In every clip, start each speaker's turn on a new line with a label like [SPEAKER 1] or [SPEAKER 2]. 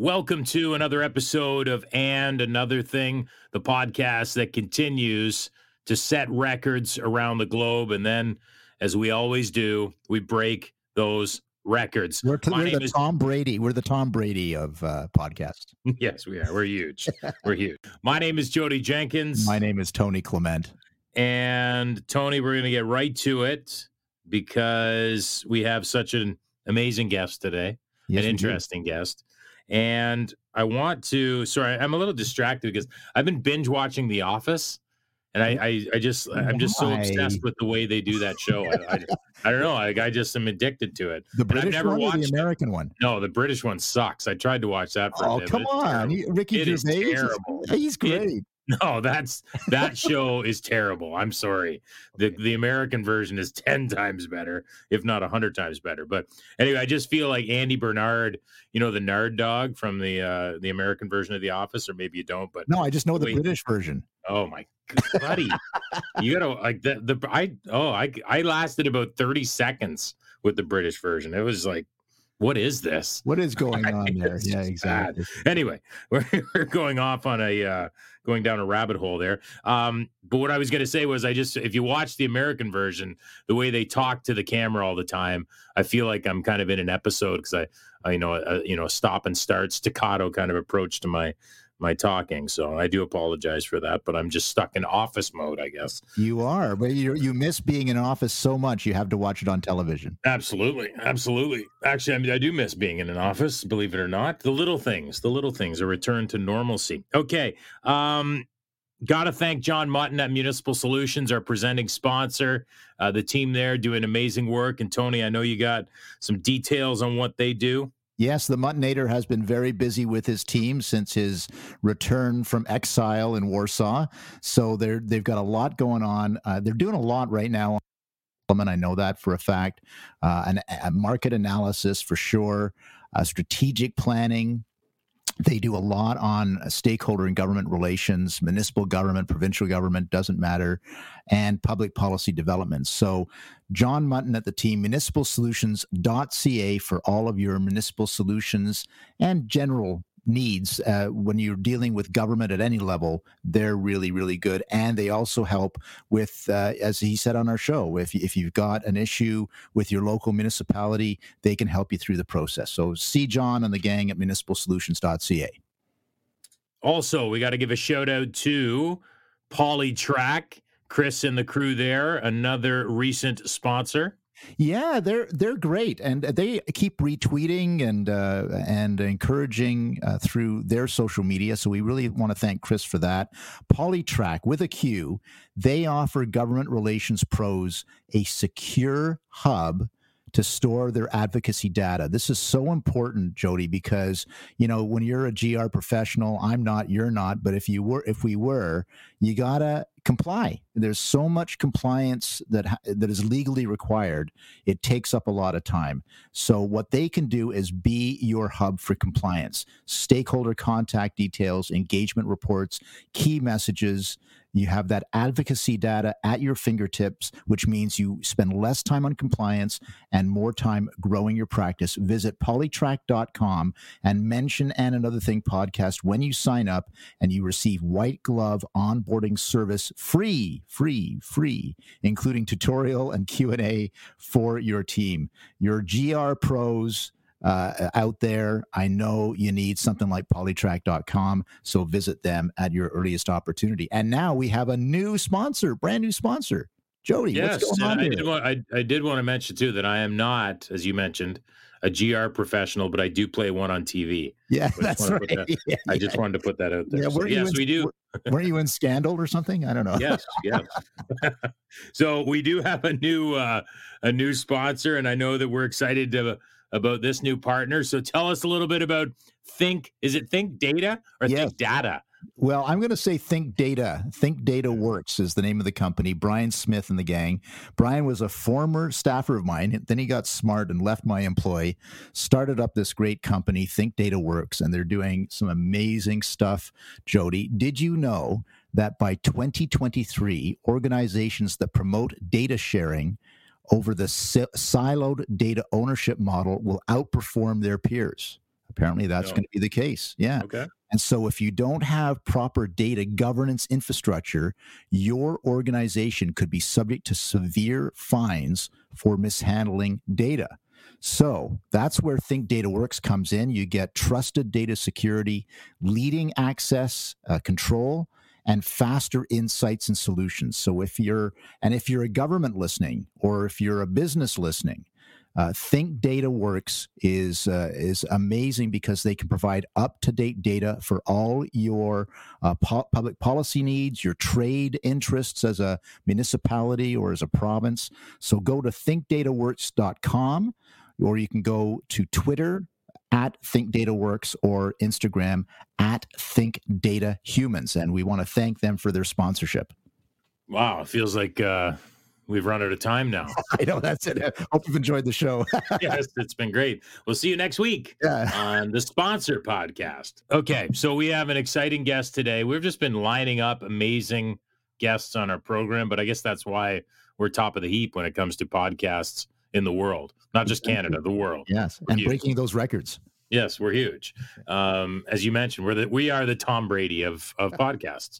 [SPEAKER 1] Welcome to another episode of And Another Thing, the podcast that continues to set records around the globe. And then, as we always do, we break those records.
[SPEAKER 2] We're, we're the is- Tom Brady. We're the Tom Brady of uh, podcast.
[SPEAKER 1] yes, we are. We're huge. we're huge. My name is Jodie Jenkins.
[SPEAKER 2] My name is Tony Clement.
[SPEAKER 1] And Tony, we're going to get right to it because we have such an amazing guest today, yes, an interesting do. guest. And I want to, sorry, I'm a little distracted because I've been binge watching The Office. And I, mm-hmm. I, I just, I'm just so obsessed with the way they do that show. I, I, I don't know. Like, I just am addicted to it.
[SPEAKER 2] The British never one watched the American
[SPEAKER 1] it.
[SPEAKER 2] one?
[SPEAKER 1] No, the British one sucks. I tried to watch that for
[SPEAKER 2] oh,
[SPEAKER 1] a bit.
[SPEAKER 2] come on. He, Ricky
[SPEAKER 1] it
[SPEAKER 2] Gervais.
[SPEAKER 1] terrible.
[SPEAKER 2] He's great.
[SPEAKER 1] It, no, that's that show is terrible. I'm sorry. The the American version is 10 times better, if not 100 times better. But anyway, I just feel like Andy Bernard, you know the Nard dog from the uh the American version of The Office or maybe you don't, but
[SPEAKER 2] No, I just know the British version.
[SPEAKER 1] Oh my buddy. you got to like the the I oh, I I lasted about 30 seconds with the British version. It was like what is this?
[SPEAKER 2] What is going on there? Yeah, exactly.
[SPEAKER 1] Bad. Anyway, we're, we're going off on a uh, going down a rabbit hole there. Um, but what I was going to say was, I just if you watch the American version, the way they talk to the camera all the time, I feel like I'm kind of in an episode because I, I, you know, a, you know, stop and start staccato kind of approach to my my talking. So I do apologize for that, but I'm just stuck in office mode, I guess.
[SPEAKER 2] You are, but you you miss being in office so much you have to watch it on television.
[SPEAKER 1] Absolutely, absolutely. Actually, I mean, I do miss being in an office, believe it or not. The little things, the little things, a return to normalcy. Okay, um, Got to thank John Mutton at Municipal Solutions, our presenting sponsor. Uh, the team there doing amazing work. And Tony, I know you got some details on what they do.
[SPEAKER 2] Yes, the Muttonator has been very busy with his team since his return from exile in Warsaw. So they're they've got a lot going on. Uh, they're doing a lot right now. I know that for a fact. Uh, an, a market analysis for sure, uh, strategic planning, they do a lot on stakeholder and government relations, municipal government, provincial government, doesn't matter, and public policy development. So, John Mutton at the team, municipalsolutions.ca for all of your municipal solutions and general needs uh, when you're dealing with government at any level they're really really good and they also help with uh, as he said on our show if, if you've got an issue with your local municipality they can help you through the process. So see john and the gang at municipalsolutions.ca
[SPEAKER 1] also we got to give a shout out to polytrack chris and the crew there another recent sponsor
[SPEAKER 2] yeah, they're they're great, and they keep retweeting and uh, and encouraging uh, through their social media. So we really want to thank Chris for that. Polytrack with a Q, they offer government relations pros a secure hub to store their advocacy data. This is so important, Jodie, because you know when you're a GR professional, I'm not, you're not, but if you were, if we were, you gotta comply. There's so much compliance that that is legally required. It takes up a lot of time. So what they can do is be your hub for compliance. Stakeholder contact details, engagement reports, key messages, you have that advocacy data at your fingertips, which means you spend less time on compliance and more time growing your practice. Visit polytrack.com and mention and another thing podcast when you sign up and you receive white glove onboarding service free, free, free, including tutorial and Q&A for your team. Your GR pros uh, out there. I know you need something like polytrack.com, so visit them at your earliest opportunity. And now we have a new sponsor, brand new sponsor. Jodie,
[SPEAKER 1] yes,
[SPEAKER 2] what's going on
[SPEAKER 1] I did, want, I, I did want to mention too that I am not, as you mentioned, a GR professional, but I do play one on TV.
[SPEAKER 2] Yeah, that's right.
[SPEAKER 1] That, yeah, I just wanted to put that out there.
[SPEAKER 2] Yeah, so,
[SPEAKER 1] yes,
[SPEAKER 2] in,
[SPEAKER 1] we do.
[SPEAKER 2] weren't you in Scandal or something? I don't know.
[SPEAKER 1] yes, yes. so we do have a new uh, a new sponsor, and I know that we're excited to about this new partner. So tell us a little bit about Think. Is it Think Data or yes. Think Data?
[SPEAKER 2] Well, I'm going to say Think Data. Think Data Works is the name of the company. Brian Smith and the gang. Brian was a former staffer of mine. Then he got smart and left my employ, started up this great company, Think Data Works, and they're doing some amazing stuff. Jodie, did you know that by 2023, organizations that promote data sharing over the siloed data ownership model will outperform their peers. Apparently, that's
[SPEAKER 1] No.
[SPEAKER 2] going to be the case. Yeah.
[SPEAKER 1] Okay.
[SPEAKER 2] And so, if you don't have proper data governance infrastructure, your organization could be subject to severe fines for mishandling data. So, that's where Think Data Works comes in. You get trusted data security, leading access uh, control, and faster insights and solutions. So, if you're and if you're a government listening, or if you're a business listening, uh, Think Data Works is uh, is amazing because they can provide up to date data for all your uh, po- public policy needs, your trade interests as a municipality or as a province. So go to thinkdataworks.com or you can go to Twitter at ThinkDataWorks or Instagram at ThinkDataHumans. And we want to thank them for their sponsorship.
[SPEAKER 1] Wow. It feels like uh, we've run out of time now.
[SPEAKER 2] I know that's it. Hope you've enjoyed the show.
[SPEAKER 1] yes, it's been great. We'll see you next week
[SPEAKER 2] yeah.
[SPEAKER 1] on the sponsor podcast. Okay, so we have an exciting guest today. We've just been lining up amazing guests on our program, but I guess that's why we're top of the heap when it comes to podcasts in the world, not just Canada, the world.
[SPEAKER 2] Yes.
[SPEAKER 1] We're
[SPEAKER 2] And
[SPEAKER 1] huge.
[SPEAKER 2] breaking those records.
[SPEAKER 1] Yes, we're huge. Um, as you mentioned, we're the we are the Tom Brady of of podcasts.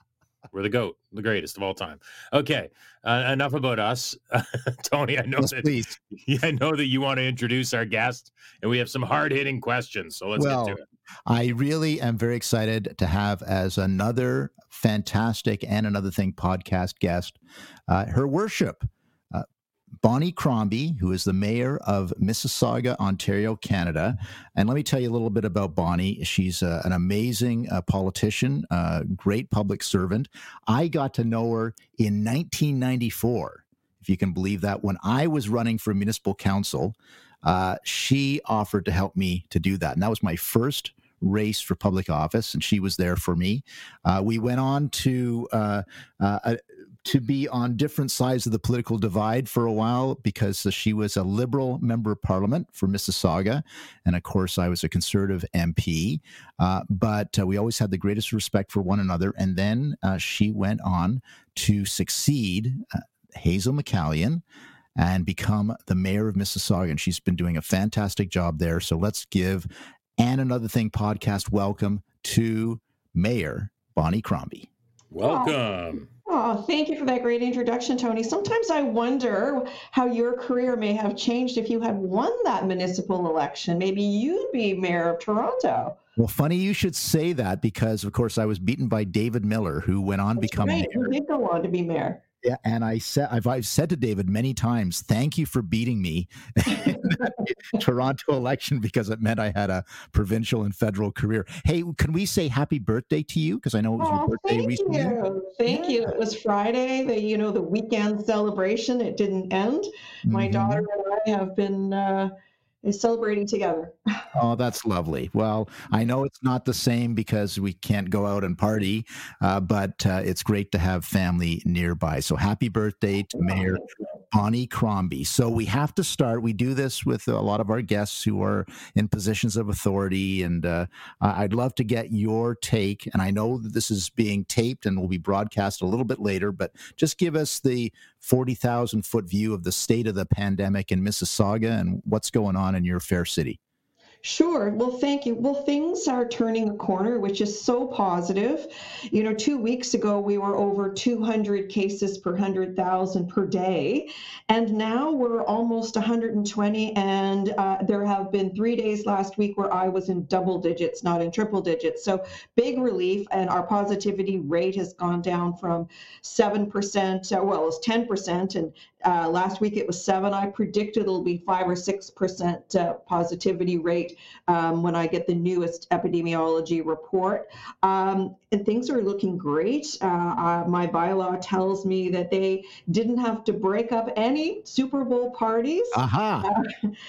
[SPEAKER 1] We're the goat, the greatest of all time. Okay, uh, enough about us, Tony. I know
[SPEAKER 2] Yes,
[SPEAKER 1] that
[SPEAKER 2] please.
[SPEAKER 1] yeah, I know that you want to introduce our guest, and we have some hard hitting questions. So let's
[SPEAKER 2] Well,
[SPEAKER 1] get to it.
[SPEAKER 2] I really am very excited to have as another fantastic and another thing podcast guest, uh, her worship, Bonnie Crombie, who is the mayor of Mississauga, Ontario, Canada. And let me tell you a little bit about Bonnie. She's uh, an amazing uh, politician, uh, great public servant. I got to know her in 1994, if you can believe that, when I was running for municipal council. Uh, she offered to help me to do that. And that was my first race for public office, and she was there for me. Uh, we went on to uh, uh, to be on different sides of the political divide for a while because she was a liberal member of parliament for Mississauga, and of course I was a conservative MP. Uh, but uh, we always had the greatest respect for one another. And then uh, she went on to succeed uh, Hazel McCallion and become the mayor of Mississauga. And she's been doing a fantastic job there. So let's give and Another Thing podcast welcome to Mayor Bonnie Crombie.
[SPEAKER 1] Welcome.
[SPEAKER 3] Oh, thank you for that great introduction, Tony. Sometimes I wonder how your career may have changed if you had won that municipal election. Maybe you'd be mayor of Toronto.
[SPEAKER 2] Well, funny you should say that because, of course, I was beaten by David Miller, who went on to
[SPEAKER 3] That's
[SPEAKER 2] become
[SPEAKER 3] right.
[SPEAKER 2] mayor.
[SPEAKER 3] You did go on to be mayor.
[SPEAKER 2] Yeah, and I said I've, I've said to David many times, thank you for beating me Toronto election because it meant I had a provincial and federal career. Hey, can we say happy birthday to you? Because I know it was your
[SPEAKER 3] Oh,
[SPEAKER 2] birthday
[SPEAKER 3] thank
[SPEAKER 2] recently.
[SPEAKER 3] you. Thank you. It was Friday, the you know the weekend celebration. It didn't end. My
[SPEAKER 2] Mhm.
[SPEAKER 3] daughter and I have been uh, celebrating together.
[SPEAKER 2] Oh, that's lovely. Well, I know it's not the same because we can't go out and party, uh, but uh, it's great to have family nearby. So happy birthday to Mayor Bonnie Crombie. So we have to start. We do this with a lot of our guests who are in positions of authority, and uh, I'd love to get your take. And I know that this is being taped and will be broadcast a little bit later, but just give us the forty thousand foot view of the state of the pandemic in Mississauga and what's going on in your fair city.
[SPEAKER 3] Sure. Well, thank you. Well, things are turning a corner, which is so positive. You know, two weeks ago, we were over 200 cases per 100,000 per day. And now we're almost 120. And uh, there have been three days last week where I was in double digits, not in triple digits. So big relief. And our positivity rate has gone down from 7%, uh, well, it's 10%. And uh, last week it was seven. I predicted it'll be five or six percent uh, positivity rate um, when I get the newest epidemiology report. Um, and things are looking great. Uh, uh, my bylaw tells me that they didn't have to break up any Super Bowl parties.
[SPEAKER 2] Aha.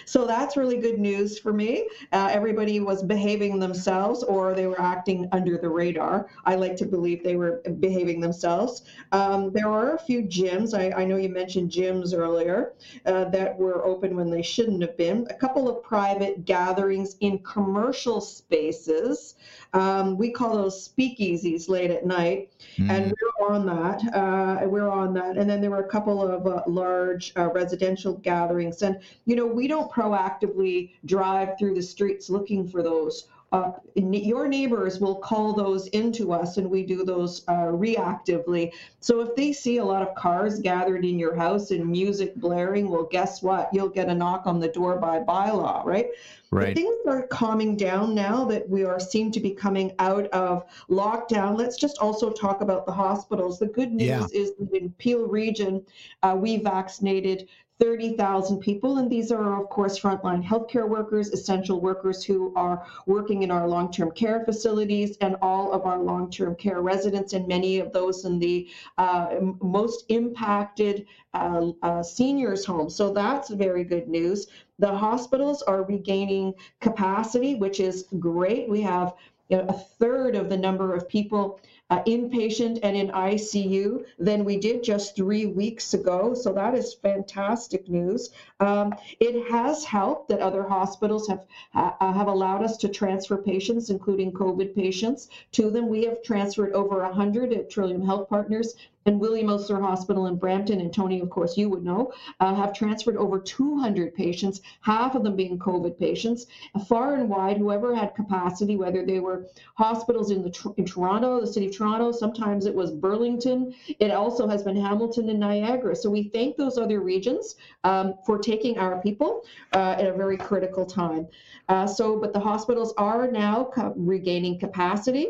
[SPEAKER 3] So that's really good news for me. Uh, everybody was behaving themselves or they were acting under the radar. I like to believe they were behaving themselves. Um, there are a few gyms. I, I know you mentioned gyms gyms earlier uh, that were open when they shouldn't have been, a couple of private gatherings in commercial spaces. Um, we call those speakeasies late at night, mm. and we're on that. Uh, we're on that. And then there were a couple of uh, large uh, residential gatherings. And, you know, we don't proactively drive through the streets looking for those uh, your neighbors will call those into us and we do those uh, reactively. So if they see a lot of cars gathered in your house and music blaring, well, guess what? You'll get a knock on the door by bylaw, right?
[SPEAKER 2] Right.
[SPEAKER 3] things are calming down now that we are seem to be coming out of lockdown. Let's just also talk about the hospitals. The good news yeah. is that in Peel region, uh, we vaccinated 30,000 people. And these are, of course, frontline healthcare workers, essential workers who are working in our long term care facilities, and all of our long term care residents, and many of those in the uh, most impacted uh, uh, seniors' homes. So that's very good news. The hospitals are regaining capacity, which is great. We have you know, a third of the number of people uh, inpatient and in ICU than we did just three weeks ago. So that is fantastic news. Um, it has helped that other hospitals have uh, have allowed us to transfer patients, including COVID patients, to them. We have transferred over 100 at Trillium Health Partners and William Osler Hospital in Brampton, and Tony, of course, you would know, uh, have transferred over 200 patients, half of them being COVID patients, far and wide. Whoever had capacity, whether they were hospitals in the in Toronto, the city of Toronto, sometimes it was Burlington. It also has been Hamilton and Niagara. So we thank those other regions um, for taking our people uh, at a very critical time. Uh, so, but the hospitals are now co- regaining capacity.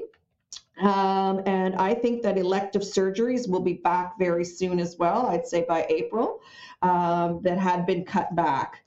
[SPEAKER 3] Um, and I think that elective surgeries will be back very soon as well, I'd say by April, um, that had been cut back.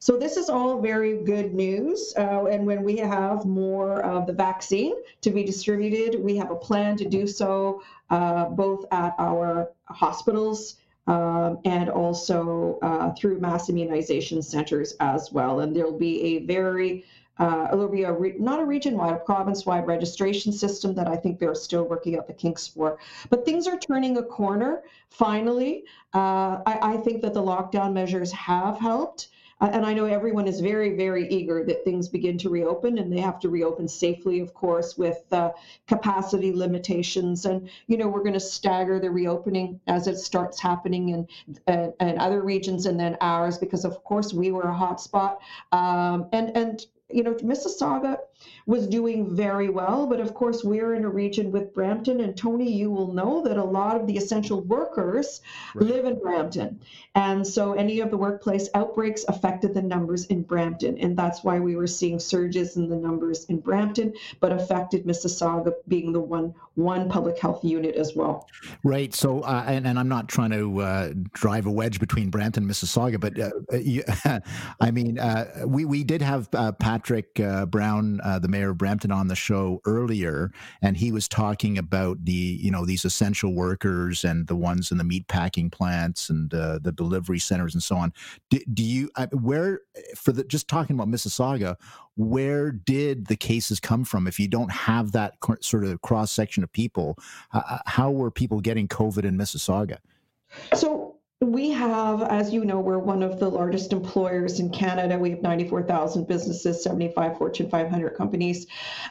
[SPEAKER 3] So this is all very good news. Uh, and when we have more of the vaccine to be distributed, we have a plan to do so uh, both at our hospitals um, and also uh, through mass immunization centers as well. And there'll be a very uh, there'll be a re- not a region-wide, a province-wide registration system that I think they're still working out the kinks for. But things are turning a corner. Finally, uh, I, I, think that the lockdown measures have helped. Uh, and I know everyone is very, very eager that things begin to reopen, and they have to reopen safely, of course, with uh, capacity limitations. And you know, we're going to stagger the reopening as it starts happening in, in, in other regions and then ours, because of course we were a hotspot. Um, and and you know, Mississauga was doing very well, but of course, we're in a region with Brampton, and Tony, you will know that a lot of the essential workers right. live in Brampton. And so any of the workplace outbreaks affected the numbers in Brampton. And that's why we were seeing surges in the numbers in Brampton, but affected Mississauga being the one one public health unit as well.
[SPEAKER 2] Right. So, uh, and, and, I'm not trying to uh, drive a wedge between Brampton and Mississauga, but uh, you, I mean, uh, we, we did have uh, Patrick uh, the mayor of Brampton, on the show earlier, and he was talking about the, you know, these essential workers and the ones in the meat packing plants and the delivery centers and so on. Do, do you, where, for the, just talking about Mississauga, where did the cases come from? If you don't have that sort of cross section of people, uh, how were people getting COVID in Mississauga?
[SPEAKER 3] So we have, as you know, we're one of the largest employers in Canada. We have 94,000 businesses, 75 Fortune 500 companies,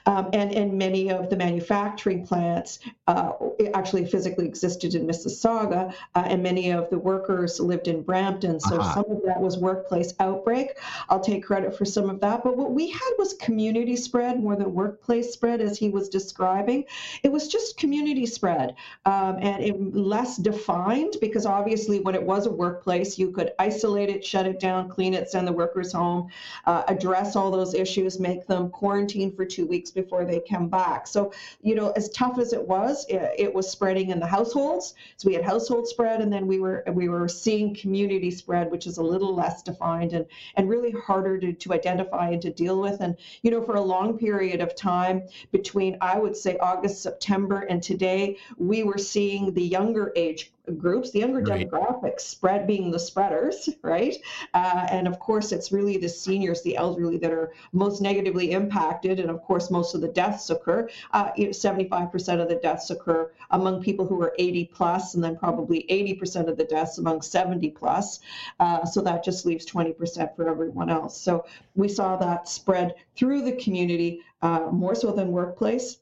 [SPEAKER 3] um, and, and many of the manufacturing plants uh, actually physically existed in Mississauga, uh, and many of the workers lived in Brampton. So uh-huh. some of that was workplace outbreak. I'll take credit for some of that. But what we had was community spread more than workplace spread, as he was describing. It was just community spread um, and it, less defined because obviously when it was a workplace, you could isolate it, shut it down, clean it, send the workers home, uh, address all those issues, make them quarantine for two weeks before they come back. So, you know, as tough as it was, it, it was spreading in the households. So we had household spread, and then we were we were seeing community spread, which is a little less defined and and really harder to, to identify and to deal with. And you know, for a long period of time between I would say August, September, and today, we were seeing the younger age groups, the younger
[SPEAKER 2] Right.
[SPEAKER 3] demographics, spread being the spreaders, right? Uh, and of course, it's really the seniors, the elderly that are most negatively impacted. And of course, most of the deaths occur. Uh, 75% of the deaths occur among people who are 80 plus, and then probably 80% of the deaths among 70 plus. Uh, so that just leaves 20% for everyone else. So we saw that spread through the community uh, more so than workplace.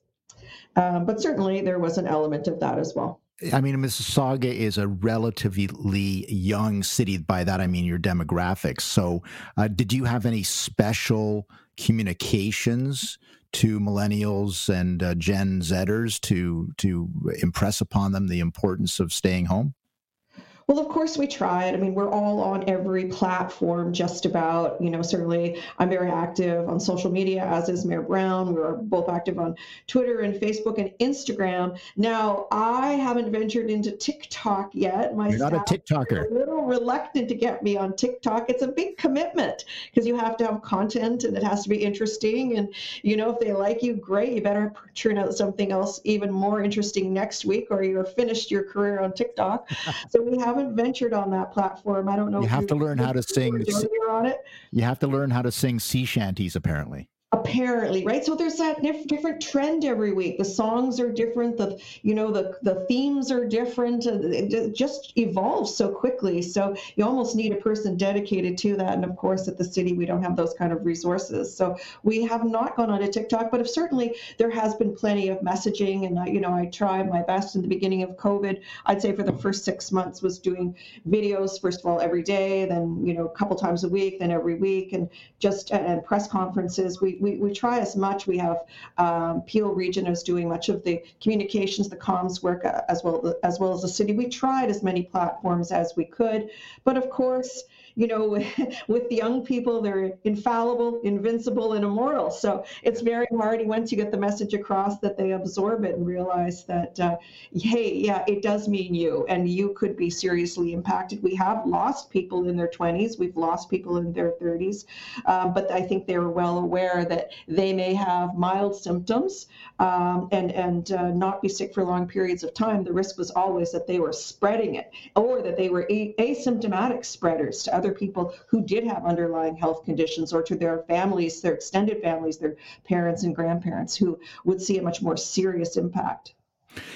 [SPEAKER 3] Um, but certainly there was an element of that as well.
[SPEAKER 2] I mean, Mississauga is a relatively young city. By that, I mean your demographics. So, uh, did you have any special communications to millennials and uh, Gen Zers to to impress upon them the importance of staying home?
[SPEAKER 3] Well, of course we tried. I mean, we're all on every platform, just about. You know, certainly I'm very active on social media, as is Mayor Brown. We're both active on Twitter and Facebook and Instagram. Now, I haven't ventured into TikTok yet. My
[SPEAKER 2] You're not a TikToker.
[SPEAKER 3] are a little reluctant to get me on TikTok. It's a big commitment because you have to have content and it has to be interesting. And you know, if they like you, great. You better churn out something else even more interesting next week, or you're finished your career on TikTok. so we haven't ventured on that platform. I don't know.
[SPEAKER 2] You have to learn how to sing.
[SPEAKER 3] On it
[SPEAKER 2] You have to learn how to sing sea shanties, apparently.
[SPEAKER 3] Apparently right? So there's that dif- different trend every week. The songs are different the you know the the themes are different uh, it just evolves so quickly. So you almost need a person dedicated to that. And of course at the city we don't have those kind of resources. So we have not gone on to tiktok but certainly there has been plenty of messaging. And I, you know i tried my best in the beginning of covid. I'd say for the first six months was doing videos first of all every day then you know a couple times a week then every week. And just and press conferences. We, we, we try as much. We have um, Peel Region is doing much of the communications, the comms work uh, as well as well as the city. We tried as many platforms as we could, but of course, you know, with young people, they're infallible, invincible, and immortal. So it's very hard once you get the message across that they absorb it and realize that, uh, hey, yeah, it does mean you, and you could be seriously impacted. We have lost people in their 20s, we've lost people in their 30s, um, but I think they were well aware that they may have mild symptoms um, and and uh, not be sick for long periods of time. The risk was always that they were spreading it, or that they were a- asymptomatic spreaders to other people who did have underlying health conditions, or to their families, their extended families, their parents and grandparents, who would see a much more serious impact.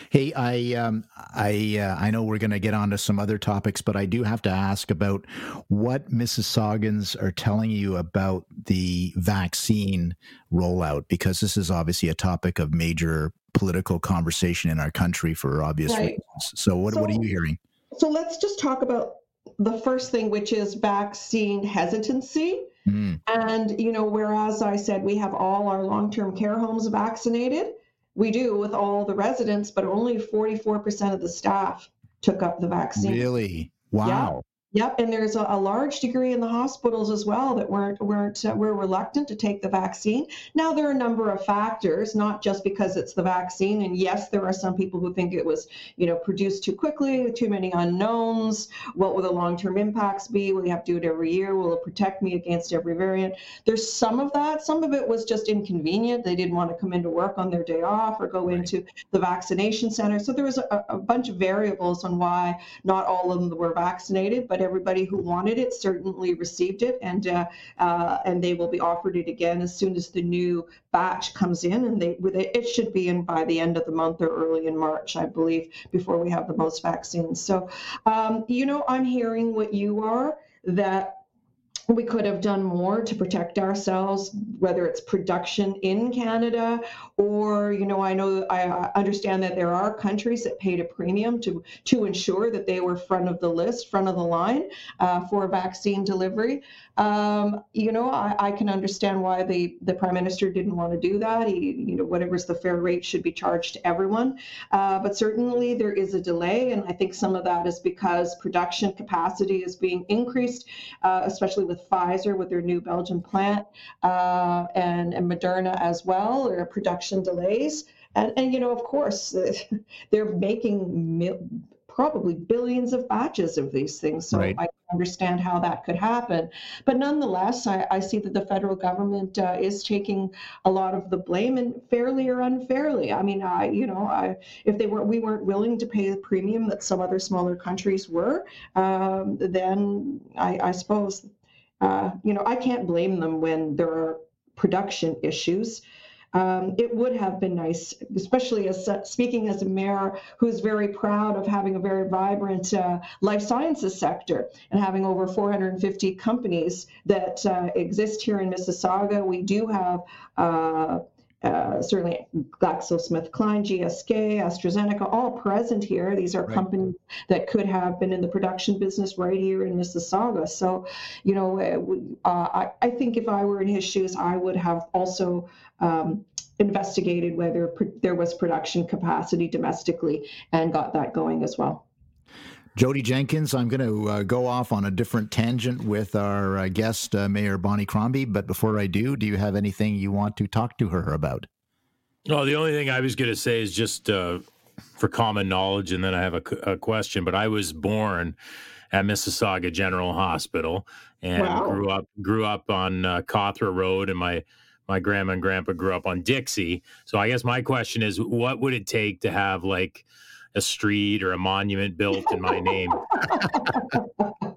[SPEAKER 2] Hey, I um, I uh, I know we're going to get on to some other topics, but I do have to ask about what Mrs. Mississaugans are telling you about the vaccine rollout, because this is obviously a topic of major political conversation in our country for obvious
[SPEAKER 3] Right.
[SPEAKER 2] reasons. So, what what are you hearing?
[SPEAKER 3] So let's just talk about the first thing, which is vaccine hesitancy.
[SPEAKER 2] Mm,
[SPEAKER 3] And, you know, whereas I said we have all our long term care homes vaccinated, we do with all the residents, but only 44% of the staff took up the vaccine.
[SPEAKER 2] really? Wow.
[SPEAKER 3] Yep, and there's a, a large degree in the hospitals as well that weren't weren't uh, were reluctant to take the vaccine. Now there are a number of factors, not just because it's the vaccine. And yes, there are some people who think it was you know produced too quickly, too many unknowns. What will the long-term impacts be? Will you have to do it every year? Will it protect me against every variant? There's some of that. Some of it was just inconvenient. They didn't want to come into work on their day off or go
[SPEAKER 2] Right.
[SPEAKER 3] into the vaccination center. So there was a, a bunch of variables on why not all of them were vaccinated, but everybody who wanted it certainly received it, and uh, uh, and they will be offered it again as soon as the new batch comes in, and they it, it should be in by the end of the month or early in March, I believe, before we have the most vaccines. So, um, you know, I'm hearing what you are that we could have done more to protect ourselves, whether it's production in Canada or, you know, I know I understand that there are countries that paid a premium to to ensure that they were front of the list, front of the line uh, for vaccine delivery. Um, you know, I, I can understand why the the prime minister didn't want to do that. He, you know, whatever's the fair rate should be charged to everyone. Uh, but certainly there is a delay, and I think some of that is because production capacity is being increased, uh, especially with Pfizer with their new Belgian plant uh, and, and Moderna as well. Are production delays, and and you know, of course, they're making mil- probably billions of batches of these things. So
[SPEAKER 2] Right.
[SPEAKER 3] I understand how that could happen. But nonetheless, I, I see that the federal government uh, is taking a lot of the blame, and fairly or unfairly. I mean, I you know, I if they were we weren't willing to pay the premium that some other smaller countries were, um, then I, I suppose uh, you know I can't blame them when there are production issues. Um, it would have been nice, especially as uh, speaking as a mayor who's very proud of having a very vibrant uh, life sciences sector and having over 450 companies that uh, exist here in Mississauga. We do have uh, uh, certainly GlaxoSmithKline, GSK, AstraZeneca, all present here. These are right. companies that could have been in the production business right here in Mississauga. So, you know, uh, I, I, think if I were in his shoes, I would have also um, investigated whether pr- there was production capacity domestically and got that going as well.
[SPEAKER 2] Jodie Jenkins, I'm going to uh, go off on a different tangent with our uh, guest, uh, Mayor Bonnie Crombie. But before I do, do you have anything you want to talk to her about?
[SPEAKER 1] No, the only thing I was going to say is just uh, for common knowledge, and then I have a, a, question. But I was born at Mississauga General Hospital and wow. grew up grew up on uh, Cawthra Road, and my my grandma and grandpa grew up on Dixie. So I guess my question is, what would it take to have like a street or a monument built in my name?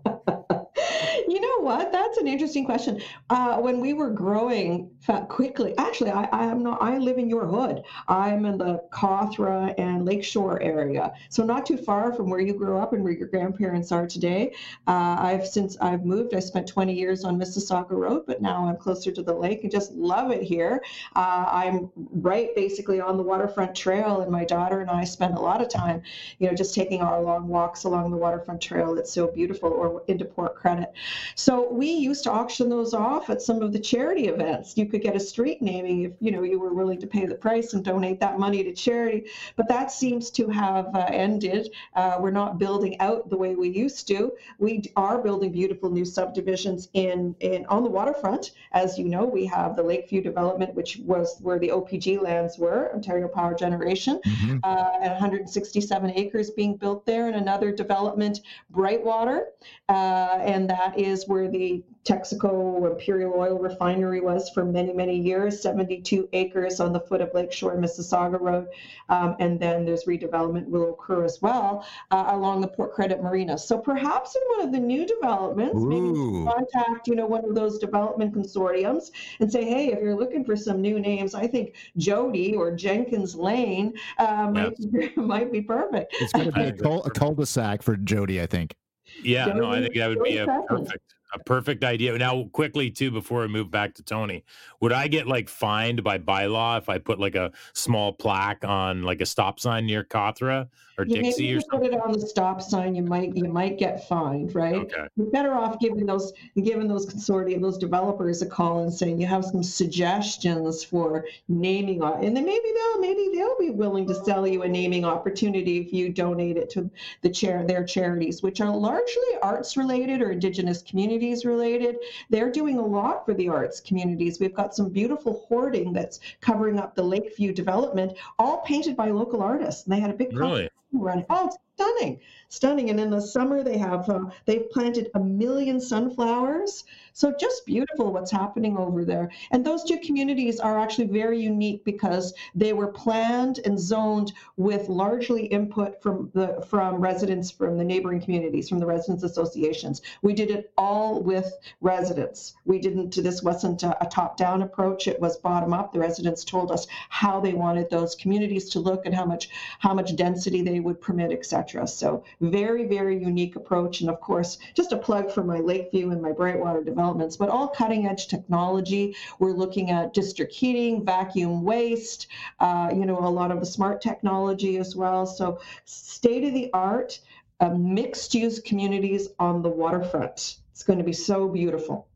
[SPEAKER 3] what? That's an interesting question. Uh, when we were growing quickly, actually, I, I, am not. I live in your hood. I'm in the Cawthra and Lakeshore area, so not too far from where you grew up and where your grandparents are today. Uh, I've since I've moved. I spent 20 years on Mississauga Road, but now I'm closer to the lake and just love it here. Uh, I'm right basically on the waterfront trail, and my daughter and I spend a lot of time, you know, just taking our long walks along the waterfront trail. It's so beautiful, or into Port Credit. So we used to auction those off at some of the charity events. You could get a street naming if you know you were willing to pay the price and donate that money to charity. But that seems to have uh, ended. Uh, we're not building out the way we used to. We are building beautiful new subdivisions in in on the waterfront. As you know, we have the Lakeview development, which was where the OPG lands were, Ontario Power Generation, mm-hmm. uh, and 167 acres being built there, and another development, Brightwater, uh, and that is where the Texaco Imperial Oil Refinery was for many, many years, 72 acres on the foot of Lakeshore Mississauga Road. Um, and then there's redevelopment will occur as well uh, along the Port Credit Marina. So perhaps in one of the new developments, Ooh. maybe contact, you know, one of those development consortiums and say, hey, if you're looking for some new names, I think Jodie or Jenkins Lane uh, might, yes. might be perfect.
[SPEAKER 2] It's going to be a, cul- a cul-de-sac for Jodie, I think.
[SPEAKER 1] Yeah, Jodie, no, I think that would be a perfect a perfect idea. Now, quickly too, before I move back to Tony, would I get like fined by bylaw if I put like a small plaque on like a stop sign near Cawthra or
[SPEAKER 3] you
[SPEAKER 1] Dixie
[SPEAKER 3] or
[SPEAKER 1] something?
[SPEAKER 3] Put it on the stop sign, you might you might get fined, right? Okay. You're better off giving those giving those consortium, those developers a call and saying you have some suggestions for naming, and then maybe they'll maybe they'll be willing to sell you a naming opportunity if you donate it to the chair their charities, which are largely arts related or indigenous communities related. They're doing a lot for the arts communities. We've got some beautiful hoarding that's covering up the Lakeview development, all painted by local artists. And they had a big
[SPEAKER 1] really?
[SPEAKER 3] run. Oh, stunning, stunning. And in the summer, they have uh, they've planted a million sunflowers. So just beautiful what's happening over there. And those two communities are actually very unique because they were planned and zoned with largely input from the from residents from the neighboring communities, from the residents associations. We did it all with residents. We didn't. This wasn't a, a top-down approach. It was bottom-up. The residents told us how they wanted those communities to look and how much how much density they would permit, etc. So very very unique approach. And of course, just a plug for my Lakeview and my Brightwater developments, but all cutting edge technology. We're looking at district heating, vacuum waste, uh, you know, a lot of the smart technology as well. So state of the art, uh, mixed use communities on the waterfront. It's going to be so beautiful.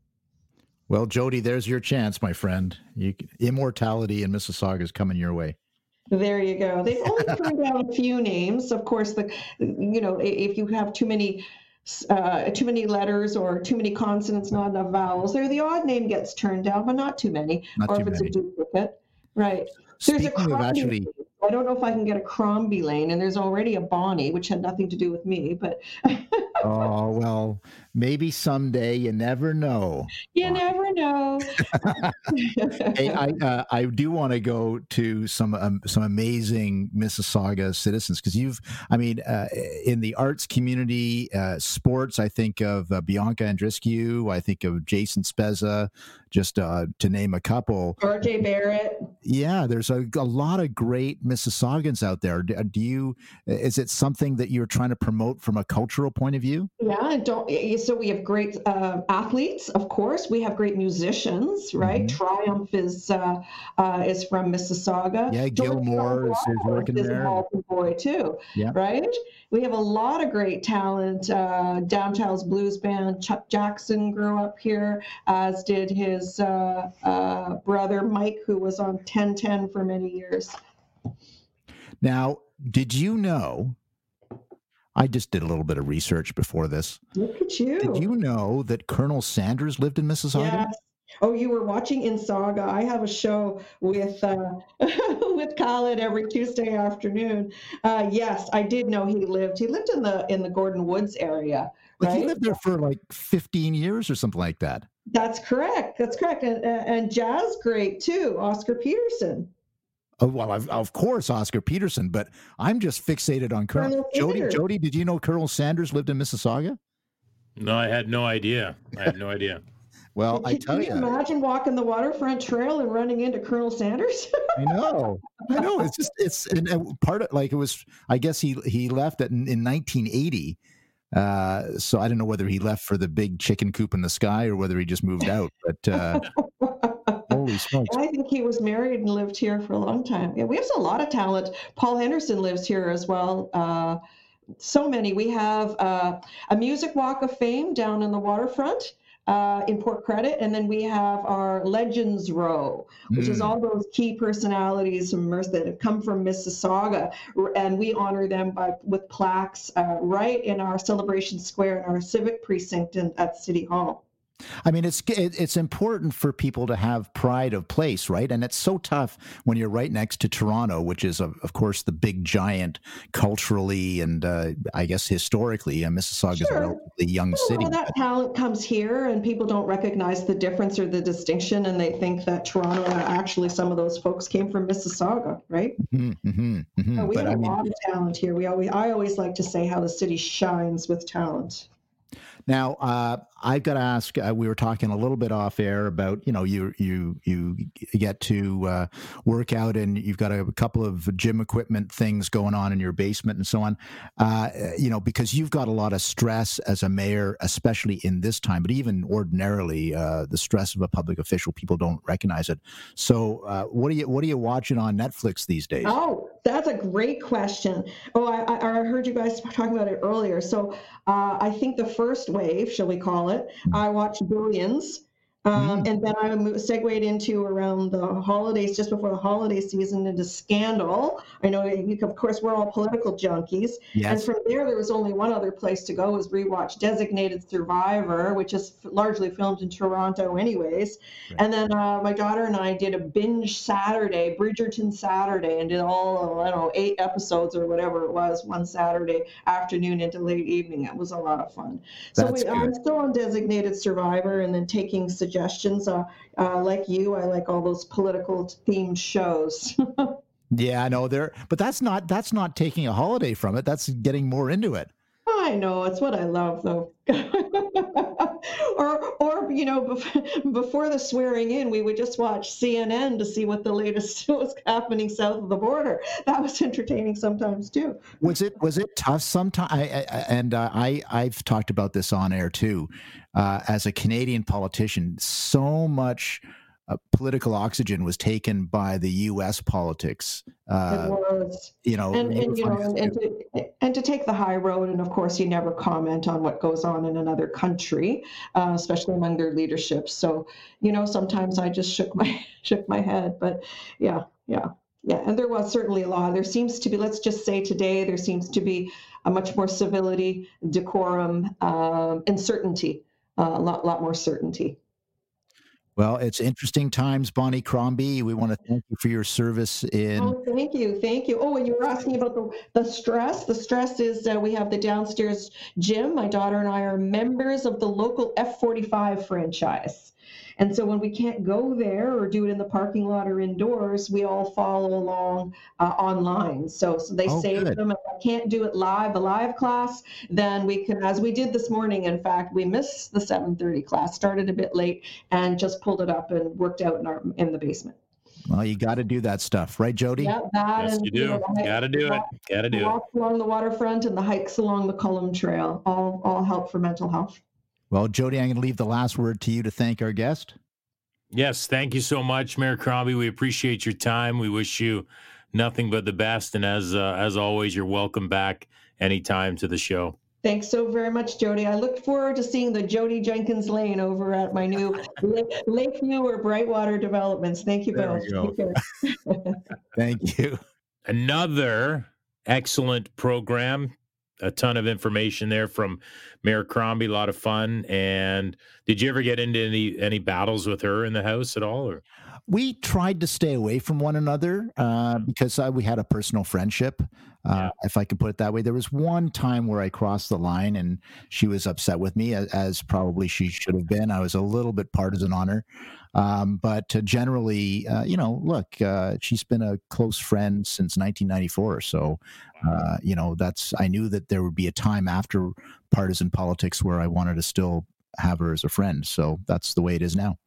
[SPEAKER 2] Well, Jodie, there's your chance, my friend. You, immortality in Mississauga is coming your way.
[SPEAKER 3] There you go. They've only turned down a few names. Of course, the you know if you have too many uh, too many letters or too many consonants, not enough vowels, there the odd name gets turned down, but not too many.
[SPEAKER 2] Not
[SPEAKER 3] or
[SPEAKER 2] too
[SPEAKER 3] if it's
[SPEAKER 2] many.
[SPEAKER 3] a duplicate, right?
[SPEAKER 2] Speaking There's a of actually,
[SPEAKER 3] I don't know if I can get a Crombie Lane, and there's already a Bonnie, which had nothing to do with me, but.
[SPEAKER 2] oh well, maybe someday. You never know.
[SPEAKER 3] You never know.
[SPEAKER 2] hey, I uh, I do want to go to some um, some amazing Mississauga citizens because you've, I mean, uh, in the arts community, uh, sports. I think of uh, Bianca Andreescu. I think of Jason Spezza, just uh, to name a couple.
[SPEAKER 3] RJ Barrett.
[SPEAKER 2] Yeah, there's a, a lot of great Mississaugans out there. Do, do you? Is it something that you're trying to promote from a cultural point of view?
[SPEAKER 3] Yeah, don't. So we have great uh, athletes, of course. We have great musicians, right? Mm-hmm. Triumph is uh, uh, is from Mississauga.
[SPEAKER 2] Yeah, Gil Moore is, is working
[SPEAKER 3] is
[SPEAKER 2] there.
[SPEAKER 3] A boy too, yeah. right? We have a lot of great talent. Uh, Downchild blues band. Chuck Jackson grew up here, as did his uh, uh, brother Mike, who was on 1010 for many years.
[SPEAKER 2] Now, did you know I just did a little bit of research before this.
[SPEAKER 3] Look at you.
[SPEAKER 2] Did you know that Colonel Sanders lived in Mississauga?
[SPEAKER 3] Yes. Oh, you were watching in Saga. I have a show with uh, with Khaled every Tuesday afternoon. Uh, yes, I did know he lived. He lived in the in the Gordon Woods area. Right?
[SPEAKER 2] he lived there for like 15 years or something like that.
[SPEAKER 3] That's correct. That's correct. And, and jazz great too, Oscar Peterson.
[SPEAKER 2] Oh, well, I've, of course, Oscar Peterson, but I'm just fixated on Colonel, Colonel Jodie. Jodie, did you know Colonel Sanders lived in Mississauga?
[SPEAKER 1] No, I had no idea. I had no idea.
[SPEAKER 2] Well, I tell
[SPEAKER 3] can
[SPEAKER 2] you,
[SPEAKER 3] you, imagine walking the waterfront trail and running into Colonel Sanders.
[SPEAKER 2] I know, I know. It's just it's and part of like it was. I guess he he left in, in 1980. Uh, so I don't know whether he left for the big chicken coop in the sky or whether he just moved out. But uh, Holy smokes.
[SPEAKER 3] I think he was married and lived here for a long time. Yeah, we have a lot of talent. Paul Henderson lives here as well. Uh, so many. We have uh, a music walk of fame down in the waterfront. Uh, in Port Credit, and then we have our Legends Row, which mm. is all those key personalities from that have come from Mississauga, and we honor them by with plaques uh, right in our Celebration Square in our civic precinct in, at City Hall.
[SPEAKER 2] I mean, it's it's important for people to have pride of place, right? And it's so tough when you're right next to Toronto, which is, of, of course, the big giant culturally and uh, I guess historically. Uh, Mississauga is sure. a relatively young
[SPEAKER 3] well,
[SPEAKER 2] city.
[SPEAKER 3] Well, that talent comes here, and people don't recognize the difference or the distinction, and they think that Toronto actually some of those folks came from Mississauga, right?
[SPEAKER 2] Mm-hmm, mm-hmm, mm-hmm.
[SPEAKER 3] we
[SPEAKER 2] but,
[SPEAKER 3] have
[SPEAKER 2] I
[SPEAKER 3] a
[SPEAKER 2] mean...
[SPEAKER 3] lot of talent here. We always I always like to say how the city shines with talent.
[SPEAKER 2] Now, uh, I've got to ask. Uh, we were talking a little bit off air about you know you you you get to uh, work out and you've got a couple of gym equipment things going on in your basement and so on. Uh, you know because you've got a lot of stress as a mayor, especially in this time, but even ordinarily, uh, the stress of a public official, people don't recognize it. So, uh, what are you what are you watching on Netflix these days?
[SPEAKER 3] Oh, that's a great question. Oh, I, I heard you guys talking about it earlier. So, uh, I think the first wave, shall we call it? it. I watched Billions. Um, mm. And then I segued into around the holidays, just before the holiday season, into Scandal. I know, of course, we're all political junkies. Yes. And from there, there was only one other place to go was rewatch Designated Survivor, which is largely filmed in Toronto, anyways. Right. And then uh, my daughter and I did a binge Saturday, Bridgerton Saturday, and did all, I don't know, eight episodes or whatever it was one Saturday afternoon into late evening. It was a lot of fun.
[SPEAKER 2] That's
[SPEAKER 3] so we, I'm still on Designated Survivor and then taking suggestions suggestions. Uh, uh, like you, I like all those political themed shows.
[SPEAKER 2] yeah, I know there, but that's not that's not taking a holiday from it. That's getting more into it.
[SPEAKER 3] I know it's what I love, though. or, or you know, before the swearing in, we would just watch CNN to see what the latest was happening south of the border. That was entertaining sometimes too.
[SPEAKER 2] Was it was it tough sometimes? And uh, I I've talked about this on air too. Uh, as a Canadian politician, so much uh, political oxygen was taken by the U.S. politics.
[SPEAKER 3] Uh, it was,
[SPEAKER 2] you know,
[SPEAKER 3] and, and you know, and, and, to, and to take the high road, and of course, you never comment on what goes on in another country, uh, especially among their leadership. So, you know, sometimes I just shook my shook my head, but yeah, yeah. Yeah, and there was certainly a law. There seems to be, let's just say today, there seems to be a much more civility, decorum, um, and certainty, uh, a lot, lot more certainty.
[SPEAKER 2] Well, it's interesting times, Bonnie Crombie. We want to thank you for your service in.
[SPEAKER 3] Oh, thank you, thank you. Oh, and you were asking about the the stress. The stress is uh, we have the downstairs gym. My daughter and I are members of the local F45 franchise. And so when we can't go there or do it in the parking lot or indoors, we all follow along uh, online. So, so they
[SPEAKER 2] Oh,
[SPEAKER 3] save
[SPEAKER 2] good.
[SPEAKER 3] them. If I can't do it live, a live class, then we can, as we did this morning. In fact, we missed the 7:30 class, started a bit late, and just pulled it up and worked out in our in the basement.
[SPEAKER 2] Well, you got to do that stuff, right, Jodie?
[SPEAKER 3] Yeah, that
[SPEAKER 1] Yes,
[SPEAKER 3] and
[SPEAKER 1] you do.
[SPEAKER 3] know, the
[SPEAKER 1] Got to do it. Got to
[SPEAKER 3] the
[SPEAKER 1] do it.
[SPEAKER 3] walks along the waterfront and the hikes along the Culham Trail all all help for mental health.
[SPEAKER 2] Well, Jodie, I'm going to leave the last word to you to thank our guest.
[SPEAKER 1] Yes, thank you so much, Mayor Crombie. We appreciate your time. We wish you nothing but the best, and as uh, as always, you're welcome back anytime to the show.
[SPEAKER 3] Thanks so very much, Jodie. I look forward to seeing the Jodie Jenkins Lane over at my new Lake, Lakeview or Brightwater developments. Thank you
[SPEAKER 2] There
[SPEAKER 3] both.
[SPEAKER 2] go. Thank you.
[SPEAKER 1] Another excellent program. A ton of information there from Mayor Crombie. A lot of fun. And did you ever get into any any battles with her in the house at all? Or
[SPEAKER 2] We tried to stay away from one another uh, because uh, we had a personal friendship, uh,
[SPEAKER 1] Yeah.
[SPEAKER 2] if I could put it that way. There was one time where I crossed the line and she was upset with me, as, as probably she should have been. I was a little bit partisan on her. Um, but uh, generally, uh, you know, look, uh, she's been a close friend since 1994. So, uh, you know, that's, I knew that there would be a time after partisan politics where I wanted to still have her as a friend. So that's the way it is now.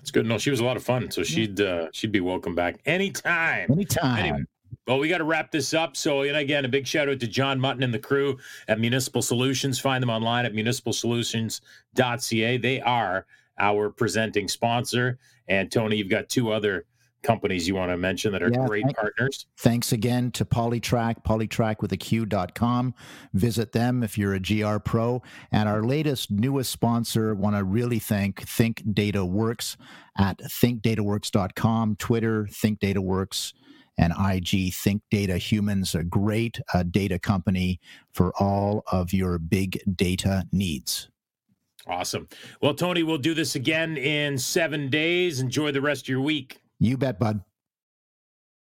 [SPEAKER 1] it's good. No, she was a lot of fun. So she'd uh, she'd be welcome back anytime.
[SPEAKER 2] Anytime.
[SPEAKER 1] Anyway, well, we got to wrap this up. So, and again, a big shout out to John Mutton and the crew at Municipal Solutions. Find them online at municipalsolutions.ca. They are our presenting sponsor. And Tony, you've got two other companies you want to mention that are
[SPEAKER 2] Yeah,
[SPEAKER 1] great
[SPEAKER 2] thank-
[SPEAKER 1] partners.
[SPEAKER 2] Thanks again to Polytrack, polytrack with a Q.com. Visit them if you're a GR Pro. And our latest, newest sponsor, want to really thank Think Data Works at thinkdataworks.com, Twitter, Think Data Works, and IG Think Data Humans, a great uh, data company for all of your big data needs.
[SPEAKER 1] Awesome. Well, Tony, we'll do this again in seven days. Enjoy the rest of your week.
[SPEAKER 2] You bet, bud.